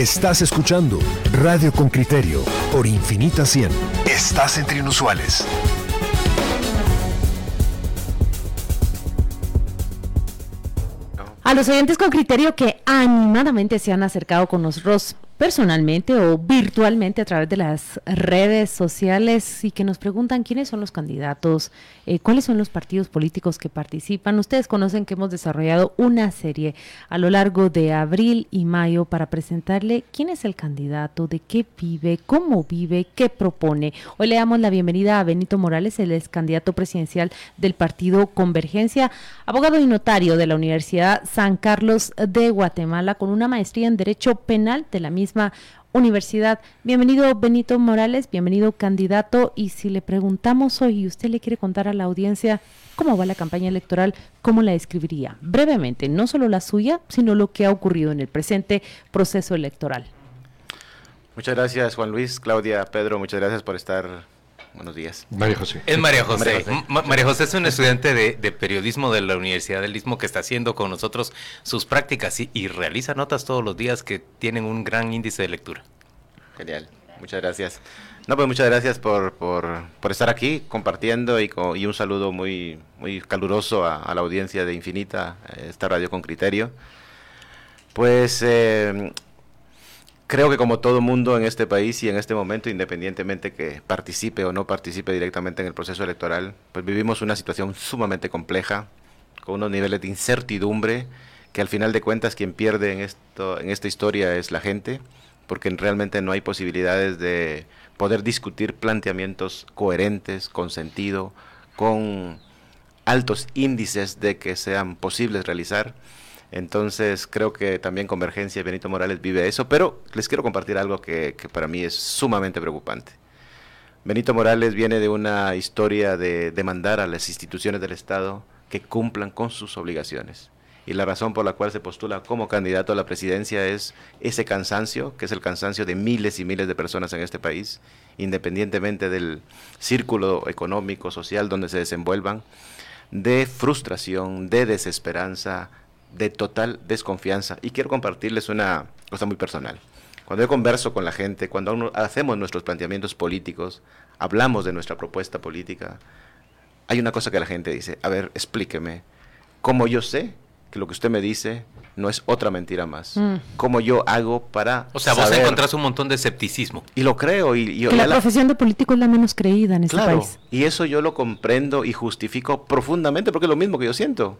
Estás escuchando Radio con Criterio por Infinita 100. Estás entre inusuales. A los oyentes con criterio que animadamente se han acercado con nosotros personalmente o virtualmente a través de las redes sociales y que nos preguntan quiénes son los candidatos, eh, cuáles son los partidos políticos que participan. Ustedes conocen que hemos desarrollado una serie a lo largo de abril y mayo para presentarle quién es el candidato, de qué vive, cómo vive, qué propone. Hoy le damos la bienvenida a Benito Morales, el ex candidato presidencial del partido Convergencia, abogado y notario de la Universidad San Carlos de Guatemala con una maestría en Derecho Penal de la misma universidad. Bienvenido Benito Morales, bienvenido candidato y si le preguntamos hoy y usted le quiere contar a la audiencia cómo va la campaña electoral, ¿cómo la describiría? Brevemente, no solo la suya, sino lo que ha ocurrido en el presente proceso electoral. Muchas gracias Juan Luis, Claudia, Pedro, muchas gracias por estar Buenos días. María José. Es María José. María José, es un estudiante de, periodismo de la Universidad del Istmo que está haciendo con nosotros sus prácticas y, realiza notas todos los días que tienen un gran índice de lectura. Genial. Muchas gracias. No, pues muchas gracias por, estar aquí compartiendo y, y, un saludo muy, muy caluroso a, la audiencia de Infinita, esta radio con criterio. Pues eh, creo que como todo mundo en este país y en este momento, independientemente que participe o no participe directamente en el proceso electoral, pues vivimos una situación sumamente compleja, con unos niveles de incertidumbre, que al final de cuentas quien pierde en, esto, en esta historia es la gente, porque realmente no hay posibilidades de poder discutir planteamientos coherentes, con sentido, con altos índices de que sean posibles realizar. Entonces creo que también Convergencia y Benito Morales vive eso, pero les quiero compartir algo que, para mí es sumamente preocupante. Benito Morales viene de una historia de demandar a las instituciones del Estado que cumplan con sus obligaciones. Y la razón por la cual se postula como candidato a la presidencia es ese cansancio, que es el cansancio de miles y miles de personas en este país, independientemente del círculo económico, social donde se desenvuelvan, de frustración, de desesperanza, de total desconfianza. Y quiero compartirles una cosa muy personal. Cuando yo converso con la gente, cuando hacemos nuestros planteamientos políticos, hablamos de nuestra propuesta política, hay una cosa que la gente dice, a ver, explíqueme, ¿cómo yo sé que lo que usted me dice no es otra mentira más? Mm. ¿Cómo yo hago para... O sea, vos encontrás un montón de escepticismo. Y lo creo. Y, la, profesión de político es la menos creída en este país. Y eso yo lo comprendo y justifico profundamente porque es lo mismo que yo siento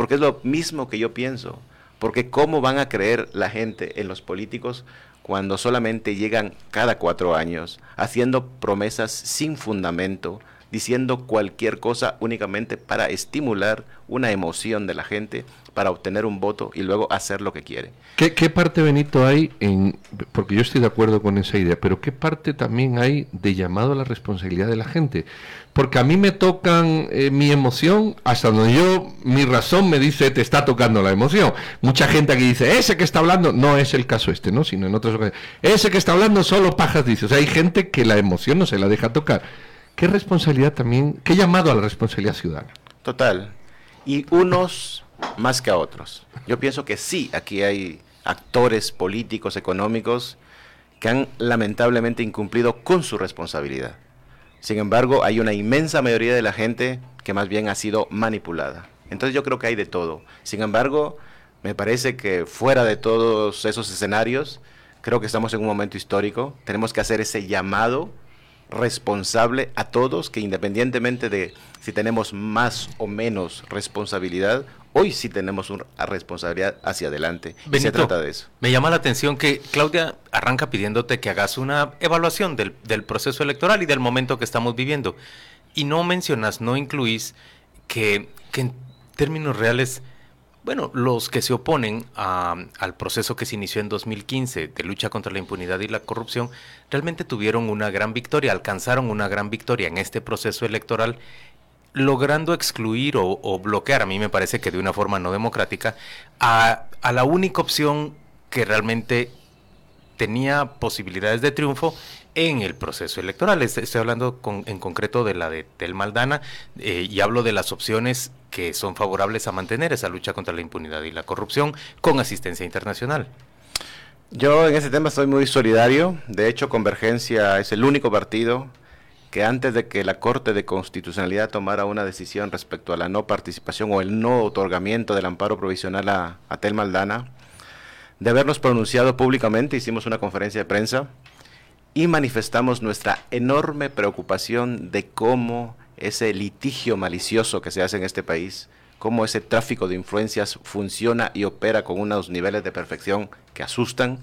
porque es lo mismo que yo pienso. Porque ¿cómo van a creer la gente en los políticos cuando solamente llegan cada cuatro años haciendo promesas sin fundamento, diciendo cualquier cosa únicamente para estimular una emoción de la gente, para obtener un voto y luego hacer lo que quiere. ¿Qué, qué parte, Benito, hay en, porque yo estoy de acuerdo con esa idea, pero qué parte también hay de llamado a la responsabilidad de la gente? porque a mí me tocan eh, mi emoción hasta donde yo, mi razón me dice, te está tocando la emoción. Mucha gente aquí dice, ese que está hablando, no es el caso este, ¿no? Sino en otras ocasiones, ese que está hablando solo pajas dice. O sea, hay gente que la emoción no se la deja tocar. ¿Qué responsabilidad también, qué llamado a la responsabilidad ciudadana? Total. Y unos más que a otros. Yo pienso que sí, aquí hay actores políticos, económicos, que han lamentablemente incumplido con su responsabilidad. Sin embargo, hay una inmensa mayoría de la gente que más bien ha sido manipulada. Entonces yo creo que hay de todo. Sin embargo, me parece que fuera de todos esos escenarios, creo que estamos en un momento histórico. Tenemos que hacer ese llamado responsable a todos, que independientemente de si tenemos más o menos responsabilidad, hoy sí tenemos una responsabilidad hacia adelante. y se trata de eso. Me llama la atención que Claudia arranca pidiéndote que hagas una evaluación del, proceso electoral y del momento que estamos viviendo. Y no mencionas, no incluís que, que en términos reales bueno, los que se oponen al proceso que se inició en 2015 de lucha contra la impunidad y la corrupción realmente tuvieron una gran victoria, alcanzaron una gran victoria en este proceso electoral, logrando excluir o, bloquear, a mí me parece que de una forma no democrática, a, la única opción que realmente tenía posibilidades de triunfo en el proceso electoral. Estoy hablando en concreto de la de Tel Maldana eh, y hablo de las opciones que son favorables a mantener esa lucha contra la impunidad y la corrupción con asistencia internacional. Yo en ese tema estoy muy solidario. De hecho, Convergencia es el único partido que antes de que la Corte de Constitucionalidad tomara una decisión respecto a la no participación o el no otorgamiento del amparo provisional a, a Tel Maldana, de habernos pronunciado públicamente, hicimos una conferencia de prensa y manifestamos nuestra enorme preocupación de cómo ese litigio malicioso que se hace en este país, cómo ese tráfico de influencias funciona y opera con unos niveles de perfección que asustan,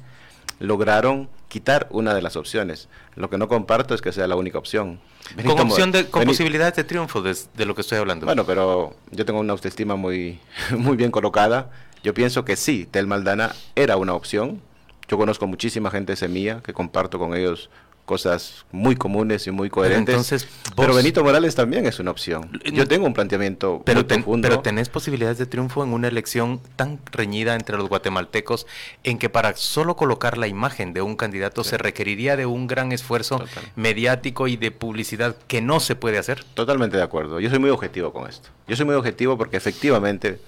lograron quitar una de las opciones. Lo que no comparto es que sea la única opción. con opción de, con posibilidades de triunfo de, de, lo que estoy hablando. Bueno, pero yo tengo una autoestima muy, muy bien colocada. Yo pienso que sí, Tel Maldana era una opción. Yo conozco muchísima gente Semilla que comparto con ellos cosas muy comunes y muy coherentes. Pero, entonces, pero Benito Morales también es una opción. Yo tengo un planteamiento pero, pero tenés posibilidades de triunfo en una elección tan reñida entre los guatemaltecos en que para solo colocar la imagen de un candidato se requeriría de un gran esfuerzo mediático y de publicidad que no se puede hacer. Totalmente de acuerdo. Yo soy muy objetivo con esto. Yo soy muy objetivo porque efectivamente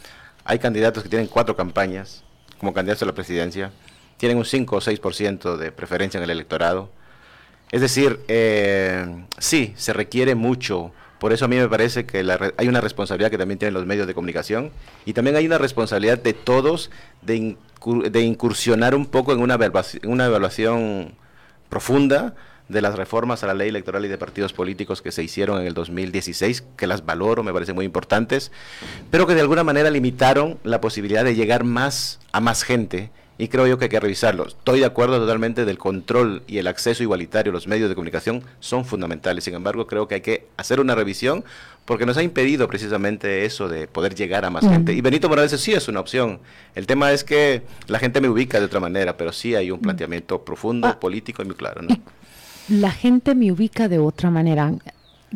hay candidatos que tienen cuatro campañas como candidatos a la presidencia, tienen un 5 o 6% de preferencia en el electorado es decir, eh, sí, se requiere mucho. Por eso a mí me parece que hay una responsabilidad que también tienen los medios de comunicación y también hay una responsabilidad de todos de, incursionar un poco en una, una evaluación profunda de las reformas a la ley electoral y de partidos políticos que se hicieron en el 2016, que las valoro, me parecen muy importantes, pero que de alguna manera limitaron la posibilidad de llegar más a más gente y creo yo que hay que revisarlo. Estoy de acuerdo totalmente del control y el acceso igualitario a los medios de comunicación son fundamentales. Sin embargo, creo que hay que hacer una revisión porque nos ha impedido precisamente eso de poder llegar a más gente. Y Benito Morales sí es una opción. El tema es que la gente me ubica de otra manera, pero sí hay un planteamiento profundo, ah. político y muy claro. La gente me ubica de otra manera.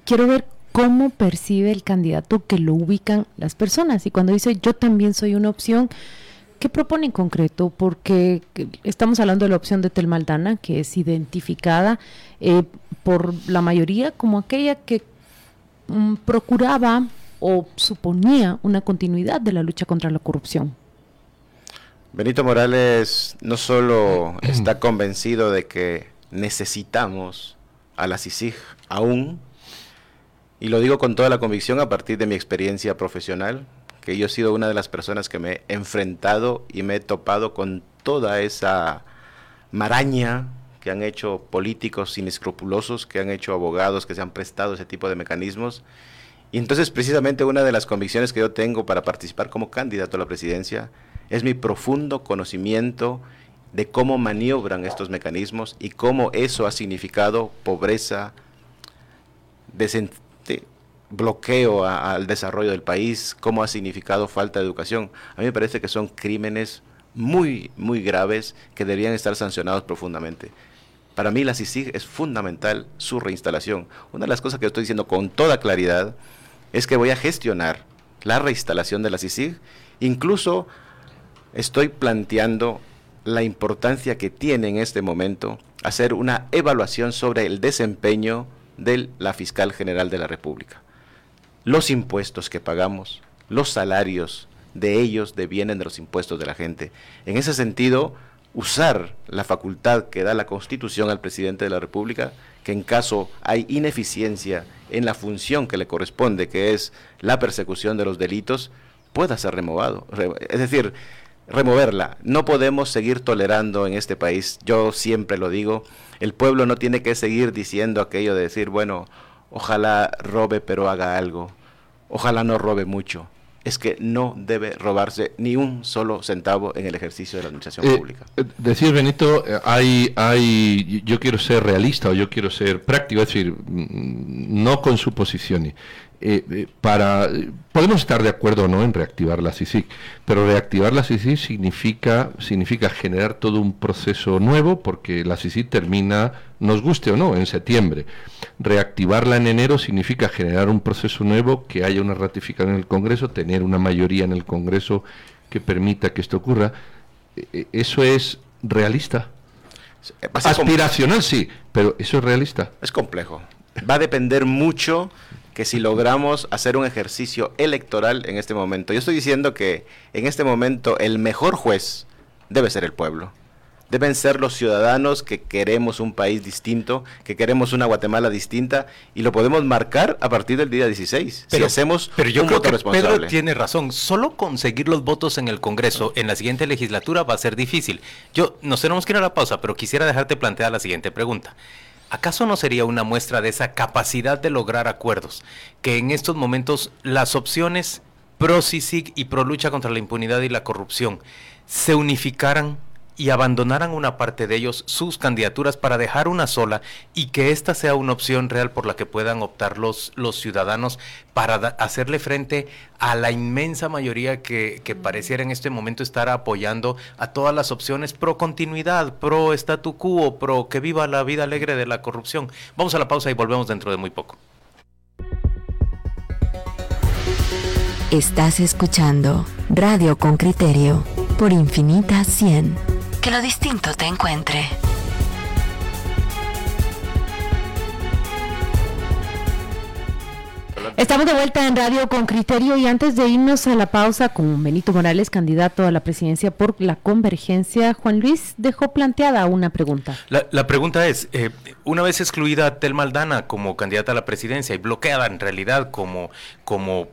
Quiero ver cómo percibe el candidato que lo ubican las personas. Y cuando dice yo también soy una opción, ¿Qué propone en concreto? Porque estamos hablando de la opción de Telmaldana, que es identificada eh, por la mayoría como aquella que mm, procuraba o suponía una continuidad de la lucha contra la corrupción. Benito Morales no solo está convencido de que necesitamos a la CICIG aún, y lo digo con toda la convicción a partir de mi experiencia profesional, que yo he sido una de las personas que me he enfrentado y me he topado con toda esa maraña que han hecho políticos inescrupulosos, que han hecho abogados que se han prestado ese tipo de mecanismos. Y entonces precisamente una de las convicciones que yo tengo para participar como candidato a la presidencia es mi profundo conocimiento de cómo maniobran estos mecanismos y cómo eso ha significado pobreza, bloqueo al desarrollo del país, cómo ha significado falta de educación. A mí me parece que son crímenes muy, muy graves que deberían estar sancionados profundamente. Para mí la CICIG es fundamental su reinstalación. Una de las cosas que estoy diciendo con toda claridad es que voy a gestionar la reinstalación de la CICIG. Incluso estoy planteando la importancia que tiene en este momento hacer una evaluación sobre el desempeño de la fiscal general de la República los impuestos que pagamos, los salarios de ellos devienen de los impuestos de la gente. En ese sentido, usar la facultad que da la Constitución al presidente de la República, que en caso hay ineficiencia en la función que le corresponde, que es la persecución de los delitos, pueda ser removado. Es decir, removerla. No podemos seguir tolerando en este país, yo siempre lo digo, el pueblo no tiene que seguir diciendo aquello de decir, bueno, ojalá robe pero haga algo, ojalá no robe mucho. Es que no debe robarse ni un solo centavo en el ejercicio de la administración eh, pública. Eh, decir, Benito, eh, hay, hay, yo quiero ser realista o yo quiero ser práctico, es decir, mm, no con suposiciones. Eh, eh, para podemos estar de acuerdo o no en reactivar la CICIC, pero reactivar la CICIC significa significa generar todo un proceso nuevo porque la CICIC termina nos guste o no en septiembre. Reactivarla en enero significa generar un proceso nuevo que haya una ratificación en el Congreso, tener una mayoría en el Congreso que permita que esto ocurra. Eh, eso es realista. Aspiracional sí, pero eso es realista. Es complejo. Va a depender mucho que si logramos hacer un ejercicio electoral en este momento. Yo estoy diciendo que en este momento el mejor juez debe ser el pueblo. deben ser los ciudadanos que queremos un país distinto, que queremos una Guatemala distinta y lo podemos marcar a partir del día 16. Pero, si hacemos pero yo un creo voto que responsable. Pedro tiene razón. Solo conseguir los votos en el Congreso en la siguiente legislatura va a ser difícil. Yo nos tenemos que ir a la pausa, pero quisiera dejarte plantear la siguiente pregunta. ¿Acaso no sería una muestra de esa capacidad de lograr acuerdos que en estos momentos las opciones pro CICIG y pro lucha contra la impunidad y la corrupción se unificaran y abandonaran una parte de ellos sus candidaturas para dejar una sola y que esta sea una opción real por la que puedan optar los, los ciudadanos para hacerle frente a la inmensa mayoría que, que pareciera en este momento estar apoyando a todas las opciones pro continuidad, pro statu quo, pro que viva la vida alegre de la corrupción. Vamos a la pausa y volvemos dentro de muy poco. Estás escuchando Radio con Criterio por Infinita 100. Que lo distinto te encuentre. Estamos de vuelta en Radio con Criterio y antes de irnos a la pausa con Benito Morales, candidato a la presidencia por la Convergencia, Juan Luis dejó planteada una pregunta. La, la pregunta es, eh, una vez excluida Telma Aldana como candidata a la presidencia y bloqueada en realidad como, como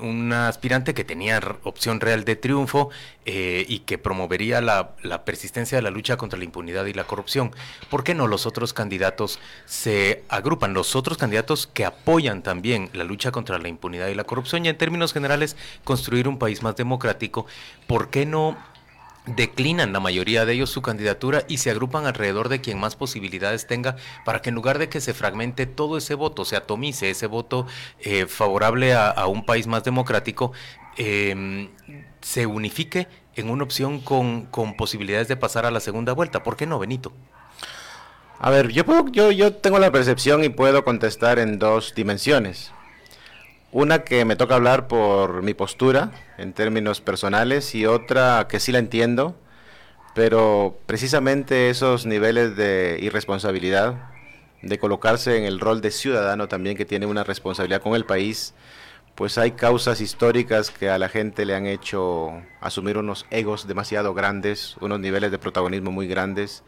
una aspirante que tenía opción real de triunfo eh, y que promovería la, la persistencia de la lucha contra la impunidad y la corrupción. ¿Por qué no los otros candidatos se agrupan? Los otros candidatos que apoyan también la lucha contra la impunidad y la corrupción y en términos generales construir un país más democrático, ¿por qué no declinan la mayoría de ellos su candidatura y se agrupan alrededor de quien más posibilidades tenga para que en lugar de que se fragmente todo ese voto, se atomice ese voto eh, favorable a, un país más democrático, eh, se unifique en una opción con, con posibilidades de pasar a la segunda vuelta. ¿Por qué no, Benito? A ver, yo, puedo, yo, yo tengo la percepción y puedo contestar en dos dimensiones. Una que me toca hablar por mi postura en términos personales y otra que sí la entiendo, pero precisamente esos niveles de irresponsabilidad, de colocarse en el rol de ciudadano también que tiene una responsabilidad con el país, pues hay causas históricas que a la gente le han hecho asumir unos egos demasiado grandes, unos niveles de protagonismo muy grandes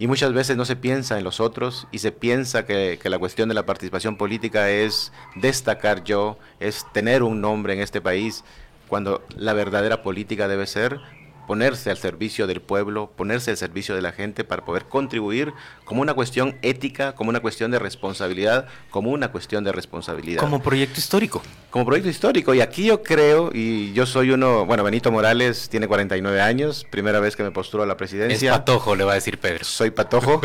y muchas veces no se piensa en los otros y se piensa que, que, la cuestión de la participación política es destacar yo, es tener un nombre en este país, cuando la verdadera política debe ser ponerse al servicio del pueblo, ponerse al servicio de la gente para poder contribuir como una cuestión ética, como una cuestión de responsabilidad, como una cuestión de responsabilidad. Como proyecto histórico. Como proyecto histórico. Y aquí yo creo, y yo soy uno, bueno, Benito Morales tiene 49 años, primera vez que me postulo a la presidencia. Es patojo, le va a decir Pedro. Soy patojo.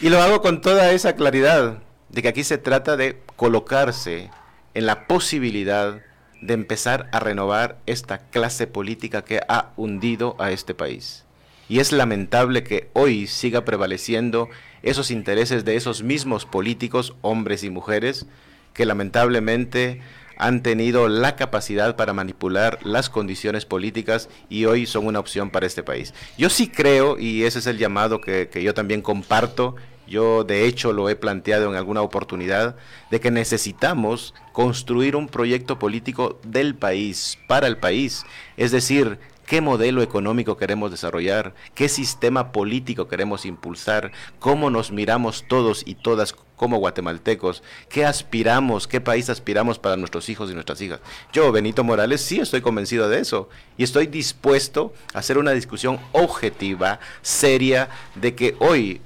y lo hago con toda esa claridad de que aquí se trata de colocarse en la posibilidad de empezar a renovar esta clase política que ha hundido a este país. Y es lamentable que hoy siga prevaleciendo esos intereses de esos mismos políticos, hombres y mujeres, que lamentablemente han tenido la capacidad para manipular las condiciones políticas y hoy son una opción para este país. Yo sí creo, y ese es el llamado que, que yo también comparto, yo de hecho lo he planteado en alguna oportunidad, de que necesitamos construir un proyecto político del país, para el país. Es decir, qué modelo económico queremos desarrollar, qué sistema político queremos impulsar, cómo nos miramos todos y todas como guatemaltecos, qué aspiramos, qué país aspiramos para nuestros hijos y nuestras hijas. Yo, Benito Morales, sí estoy convencido de eso. Y estoy dispuesto a hacer una discusión objetiva, seria, de que hoy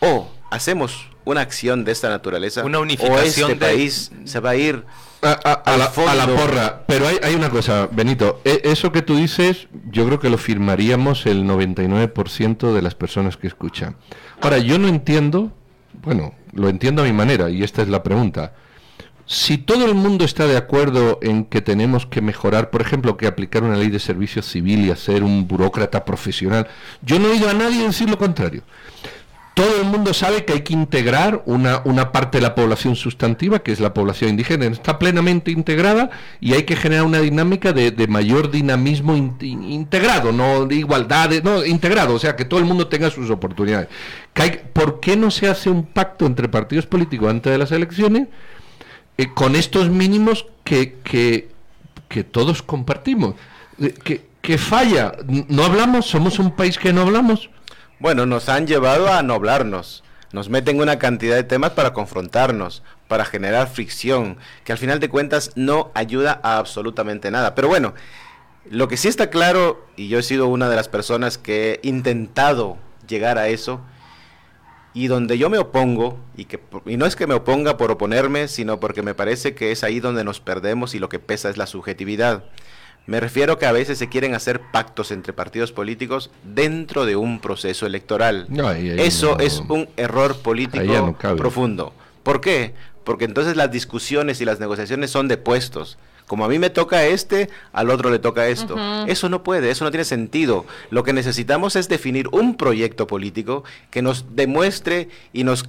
o hacemos una acción de esta naturaleza una o unificación este de... país se va a ir a, a, a, la, a, la, porra. Pero hay, hay, una cosa, Benito. E, eso que tú dices, yo creo que lo firmaríamos el 99% de las personas que escuchan. Ahora, yo no entiendo, bueno, lo entiendo a mi manera, y esta es la pregunta. Si todo el mundo está de acuerdo en que tenemos que mejorar, por ejemplo, que aplicar una ley de servicio civil y hacer un burócrata profesional, yo no he oído a nadie decir lo contrario todo el mundo sabe que hay que integrar una, una, parte de la población sustantiva, que es la población indígena, está plenamente integrada y hay que generar una dinámica de, de mayor dinamismo in, in, integrado, no de igualdad, de, no, integrado, o sea, que todo el mundo tenga sus oportunidades. ¿Por qué no se hace un pacto entre partidos políticos antes de las elecciones eh, con estos mínimos que, que, que todos compartimos? Eh, que falla. No hablamos, somos un país que no hablamos. Bueno, nos han llevado a noblarnos. Nos meten una cantidad de temas para confrontarnos, para generar fricción, que al final de cuentas no ayuda a absolutamente nada. Pero bueno, lo que sí está claro, y yo he sido una de las personas que he intentado llegar a eso, y donde yo me opongo, y, que, y no es que me oponga por oponerme, sino porque me parece que es ahí donde nos perdemos y lo que pesa es la subjetividad. Me refiero que a veces se quieren hacer pactos entre partidos políticos dentro de un proceso electoral. Eso es un error político profundo. ¿Por qué? Porque entonces las discusiones y las negociaciones son de puestos. Como a mí me toca este, al otro le toca esto. Eso no puede, eso no tiene sentido. Lo que necesitamos es definir un proyecto político que nos demuestre y nos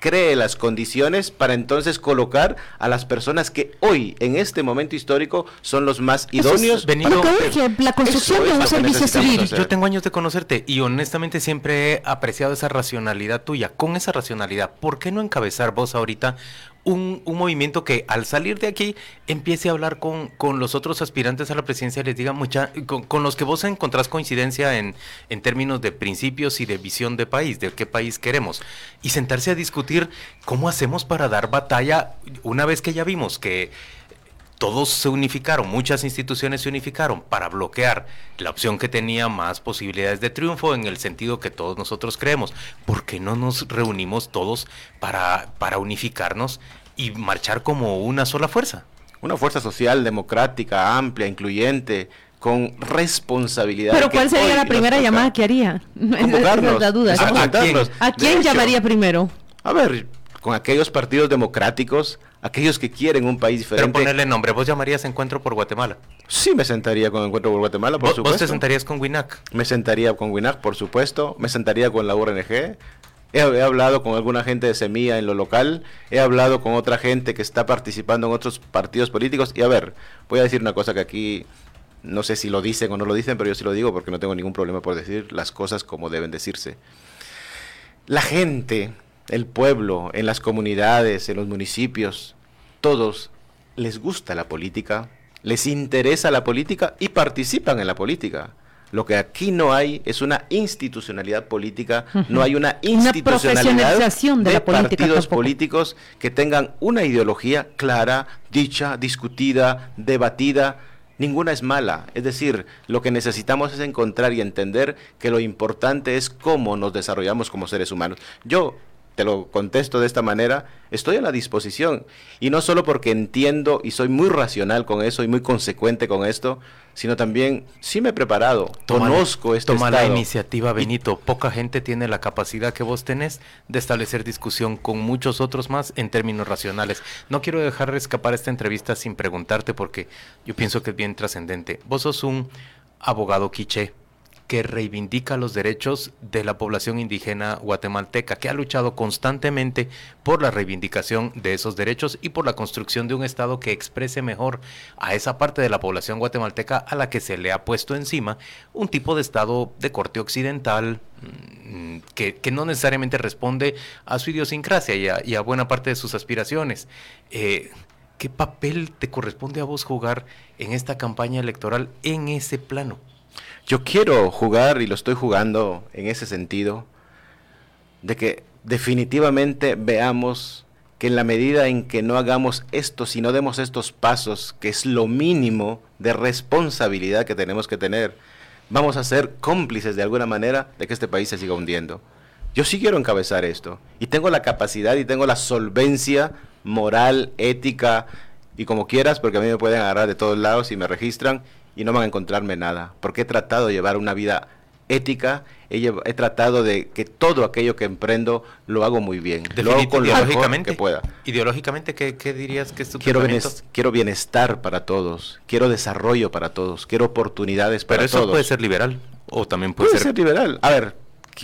cree las condiciones para entonces colocar a las personas que hoy, en este momento histórico, son los más idóneos. la construcción de un servicio civil. Yo tengo años de conocerte y honestamente siempre he apreciado esa racionalidad tuya. Con esa racionalidad, ¿por qué no encabezar vos ahorita un, movimiento que al salir de aquí empiece a hablar con, con, los otros aspirantes a la presidencia les diga mucha, con, los que vos encontrás coincidencia en, en términos de principios y de visión de país, de qué país queremos, y sentarse a discutir cómo hacemos para dar batalla una vez que ya vimos que todos se unificaron, muchas instituciones se unificaron para bloquear la opción que tenía más posibilidades de triunfo en el sentido que todos nosotros creemos. ¿Por qué no nos reunimos todos para, para unificarnos y marchar como una sola fuerza? Una fuerza social, democrática, amplia, incluyente, con responsabilidad. Pero ¿cuál sería la primera llamada que haría? Convocarnos. la duda. ¿A, quién, ¿A quién llamaría primero? A ver, con aquellos partidos democráticos aquellos que quieren un país diferente. Pero ponerle nombre, ¿vos llamarías Encuentro por Guatemala? Sí, me sentaría con Encuentro por Guatemala, por supuesto. ¿Vos te sentarías con WINAC? Me sentaría con WINAC, por supuesto. Me sentaría con la URNG. He, hablado con alguna gente de Semilla en lo local, he hablado con otra gente que está participando en otros partidos políticos. Y a ver, voy a decir una cosa que aquí no sé si lo dicen o no lo dicen, pero yo sí lo digo porque no tengo ningún problema por decir las cosas como deben decirse. La gente el pueblo, en las comunidades, en los municipios, todos les gusta la política, les interesa la política y participan en la política. Lo que aquí no hay es una institucionalidad política, no hay una institucionalidad de, partidos políticos que tengan una ideología clara, dicha, discutida, debatida. Ninguna es mala. Es decir, lo que necesitamos es encontrar y entender que lo importante es cómo nos desarrollamos como seres humanos. Yo te lo contesto de esta manera, estoy a la disposición. Y no solo porque entiendo y soy muy racional con eso y muy consecuente con esto, sino también sí me he preparado, conozco este Toma la iniciativa, Benito. Poca gente tiene la capacidad que vos tenés de establecer discusión con muchos otros más en términos racionales. No quiero dejar escapar esta entrevista sin preguntarte porque yo pienso que es bien trascendente. Vos sos un abogado quiché que reivindica los derechos de la población indígena guatemalteca, que ha luchado constantemente por la reivindicación de esos derechos y por la construcción de un Estado que exprese mejor a esa parte de la población guatemalteca a la que se le ha puesto encima un tipo de Estado de corte occidental, mm, que, no necesariamente responde a su idiosincrasia y a, buena parte de sus aspiraciones. Eh, ¿Qué papel te corresponde a vos jugar en esta campaña electoral en ese plano? Yo quiero jugar y lo estoy jugando en ese sentido, de que definitivamente veamos que en la medida en que no hagamos esto, si no demos estos pasos, que es lo mínimo de responsabilidad que tenemos que tener, vamos a ser cómplices de alguna manera de que este país se siga hundiendo. Yo sí quiero encabezar esto y tengo la capacidad y tengo la solvencia moral, ética y como quieras, porque a mí me pueden agarrar de todos lados y me registran y no van a encontrarme nada, porque he tratado de llevar una vida ética, he, he, tratado de que todo aquello que emprendo lo hago muy bien, lo hago con lo mejor que pueda. Ideológicamente, ¿qué, dirías que es tu quiero bienestar, quiero bienestar para todos, quiero desarrollo para todos, quiero oportunidades para todos. Pero eso puede ser liberal o también puede, ser... liberal. A ver,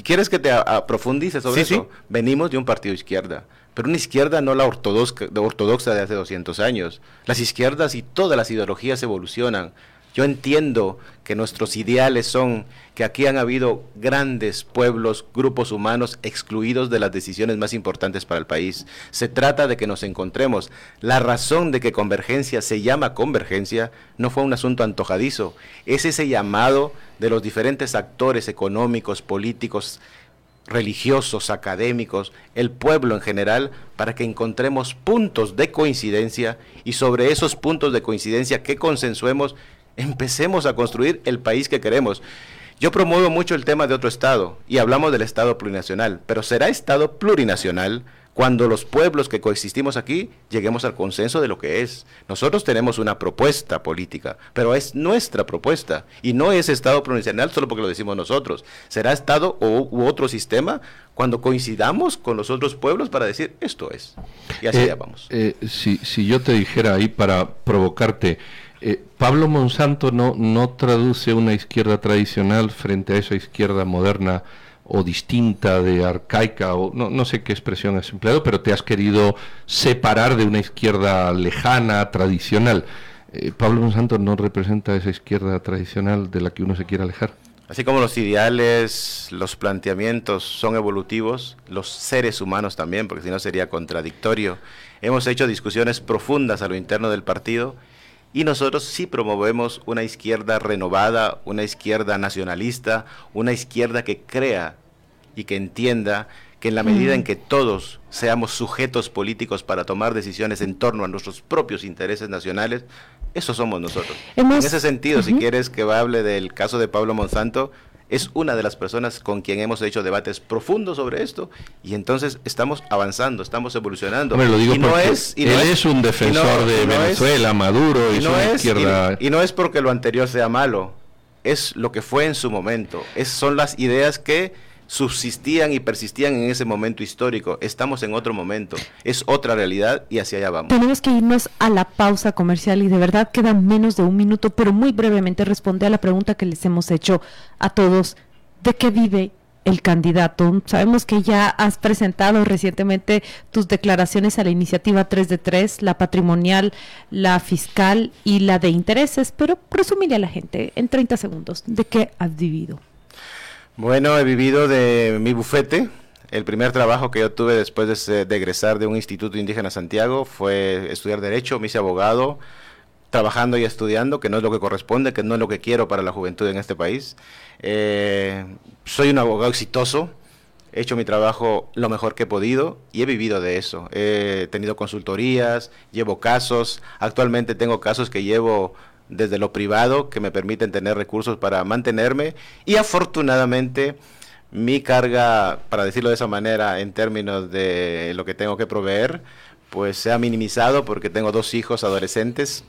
¿quieres que te profundice sobre eso? Venimos de un partido izquierda pero una izquierda no la ortodoxa, ortodoxa de hace 200 años. Las izquierdas y todas las ideologías evolucionan Yo entiendo que nuestros ideales son que aquí han habido grandes pueblos, grupos humanos excluidos de las decisiones más importantes para el país. Se trata de que nos encontremos. La razón de que convergencia se llama convergencia no fue un asunto antojadizo, es ese llamado de los diferentes actores económicos, políticos, religiosos, académicos, el pueblo en general, para que encontremos puntos de coincidencia y sobre esos puntos de coincidencia que consensuemos, empecemos a construir el país que queremos. Yo promuevo mucho el tema de otro Estado y hablamos del Estado plurinacional, pero ¿será Estado plurinacional? cuando los pueblos que coexistimos aquí lleguemos al consenso de lo que es. Nosotros tenemos una propuesta política, pero es nuestra propuesta y no es Estado provincial solo porque lo decimos nosotros. Será Estado o, u otro sistema cuando coincidamos con los otros pueblos para decir esto es. Y así eh, vamos. Eh, si, si yo te dijera ahí para provocarte, eh, Pablo Monsanto no, no traduce una izquierda tradicional frente a esa izquierda moderna o distinta, de arcaica, o no, no sé qué expresión has empleado, pero te has querido separar de una izquierda lejana, tradicional. Eh, Pablo Monsanto no representa esa izquierda tradicional de la que uno se quiere alejar. Así como los ideales, los planteamientos son evolutivos, los seres humanos también, porque si no sería contradictorio. Hemos hecho discusiones profundas a lo interno del partido y nosotros sí promovemos una izquierda renovada, una izquierda nacionalista, una izquierda que crea y que entienda que en la medida en que todos seamos sujetos políticos para tomar decisiones en torno a nuestros propios intereses nacionales, eso somos nosotros. En ese sentido, si quieres que hable del caso de Pablo Monsanto, es una de las personas con quien hemos hecho debates profundos sobre esto y entonces estamos avanzando, estamos evolucionando. lo digo y no es, él es, un defensor de Venezuela, Maduro y, su izquierda. Y, no es porque lo anterior sea malo, es lo que fue en su momento, es, son las ideas que subsistían y persistían en ese momento histórico. Estamos en otro momento, es otra realidad y hacia allá vamos. Tenemos que irnos a la pausa comercial y de verdad queda menos de un minuto, pero muy brevemente responde a la pregunta que les hemos hecho a todos, ¿de qué vive el candidato. Sabemos que ya has presentado recientemente tus declaraciones a la iniciativa 3 de 3, la patrimonial, la fiscal y la de intereses, pero resumile a la gente en 30 segundos de qué has vivido. Bueno, he vivido de mi bufete. El primer trabajo que yo tuve después de, egresar de un instituto indígena Santiago fue estudiar Derecho, me hice abogado, trabajando y estudiando, que no es lo que corresponde, que no es lo que quiero para la juventud en este país. Eh, soy un abogado exitoso, he hecho mi trabajo lo mejor que he podido y he vivido de eso. He tenido consultorías, llevo casos, actualmente tengo casos que llevo desde lo privado que me permiten tener recursos para mantenerme y afortunadamente mi carga, para decirlo de esa manera, en términos de lo que tengo que proveer, pues se ha minimizado porque tengo dos hijos adolescentes.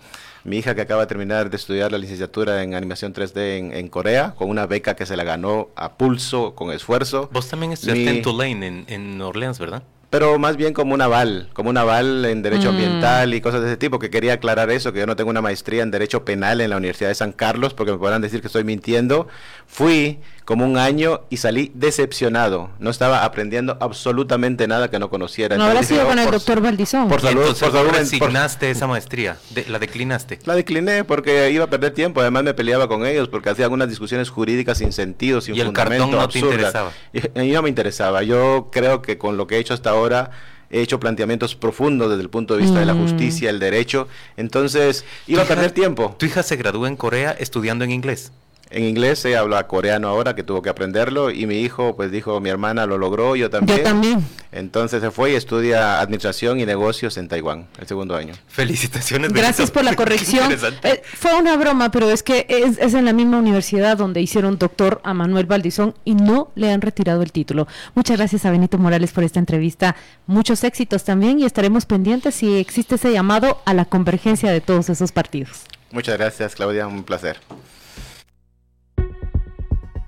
Mi hija que acaba de terminar de estudiar la licenciatura en animación 3D en, Corea, con una beca que se la ganó a pulso, con esfuerzo. Vos también estudiaste en Tulane, en, en Orleans, ¿verdad? Pero más bien como un aval, como un aval en derecho mm. ambiental y cosas de ese tipo, que quería aclarar eso, que yo no tengo una maestría en derecho penal en la Universidad de San Carlos, porque me podrán decir que estoy mintiendo. Fui como un año y salí decepcionado. No estaba aprendiendo absolutamente nada que no conociera. No habrá sido con el doctor Valdizón. Por salud, por salud. resignaste esa maestría? ¿La declinaste? La decliné porque iba a perder tiempo. Además me peleaba con ellos porque hacía algunas discusiones jurídicas sin sentido, sin ¿Y el cartón no te interesaba? Y, y no me interesaba. Yo creo que con lo que he hecho hasta ahora he hecho planteamientos profundos desde el punto de vista de la mm. justicia, el derecho. Entonces, iba a perder tiempo. ¿Tu hija se graduó en Corea estudiando en inglés? En inglés, ella habla coreano ahora, que tuvo que aprenderlo, y mi hijo, pues dijo, mi hermana lo logró, yo también. Yo también. Entonces se fue y estudia Administración y Negocios en Taiwán, el segundo año. Felicitaciones. Gracias por la corrección. Eh, fue una broma, pero es que es, es, en la misma universidad donde hicieron doctor a Manuel Valdizón y no le han retirado el título. Muchas gracias a Benito Morales por esta entrevista. Muchos éxitos también y estaremos pendientes si existe ese llamado a la convergencia de todos esos partidos. Muchas gracias, Claudia. Un placer.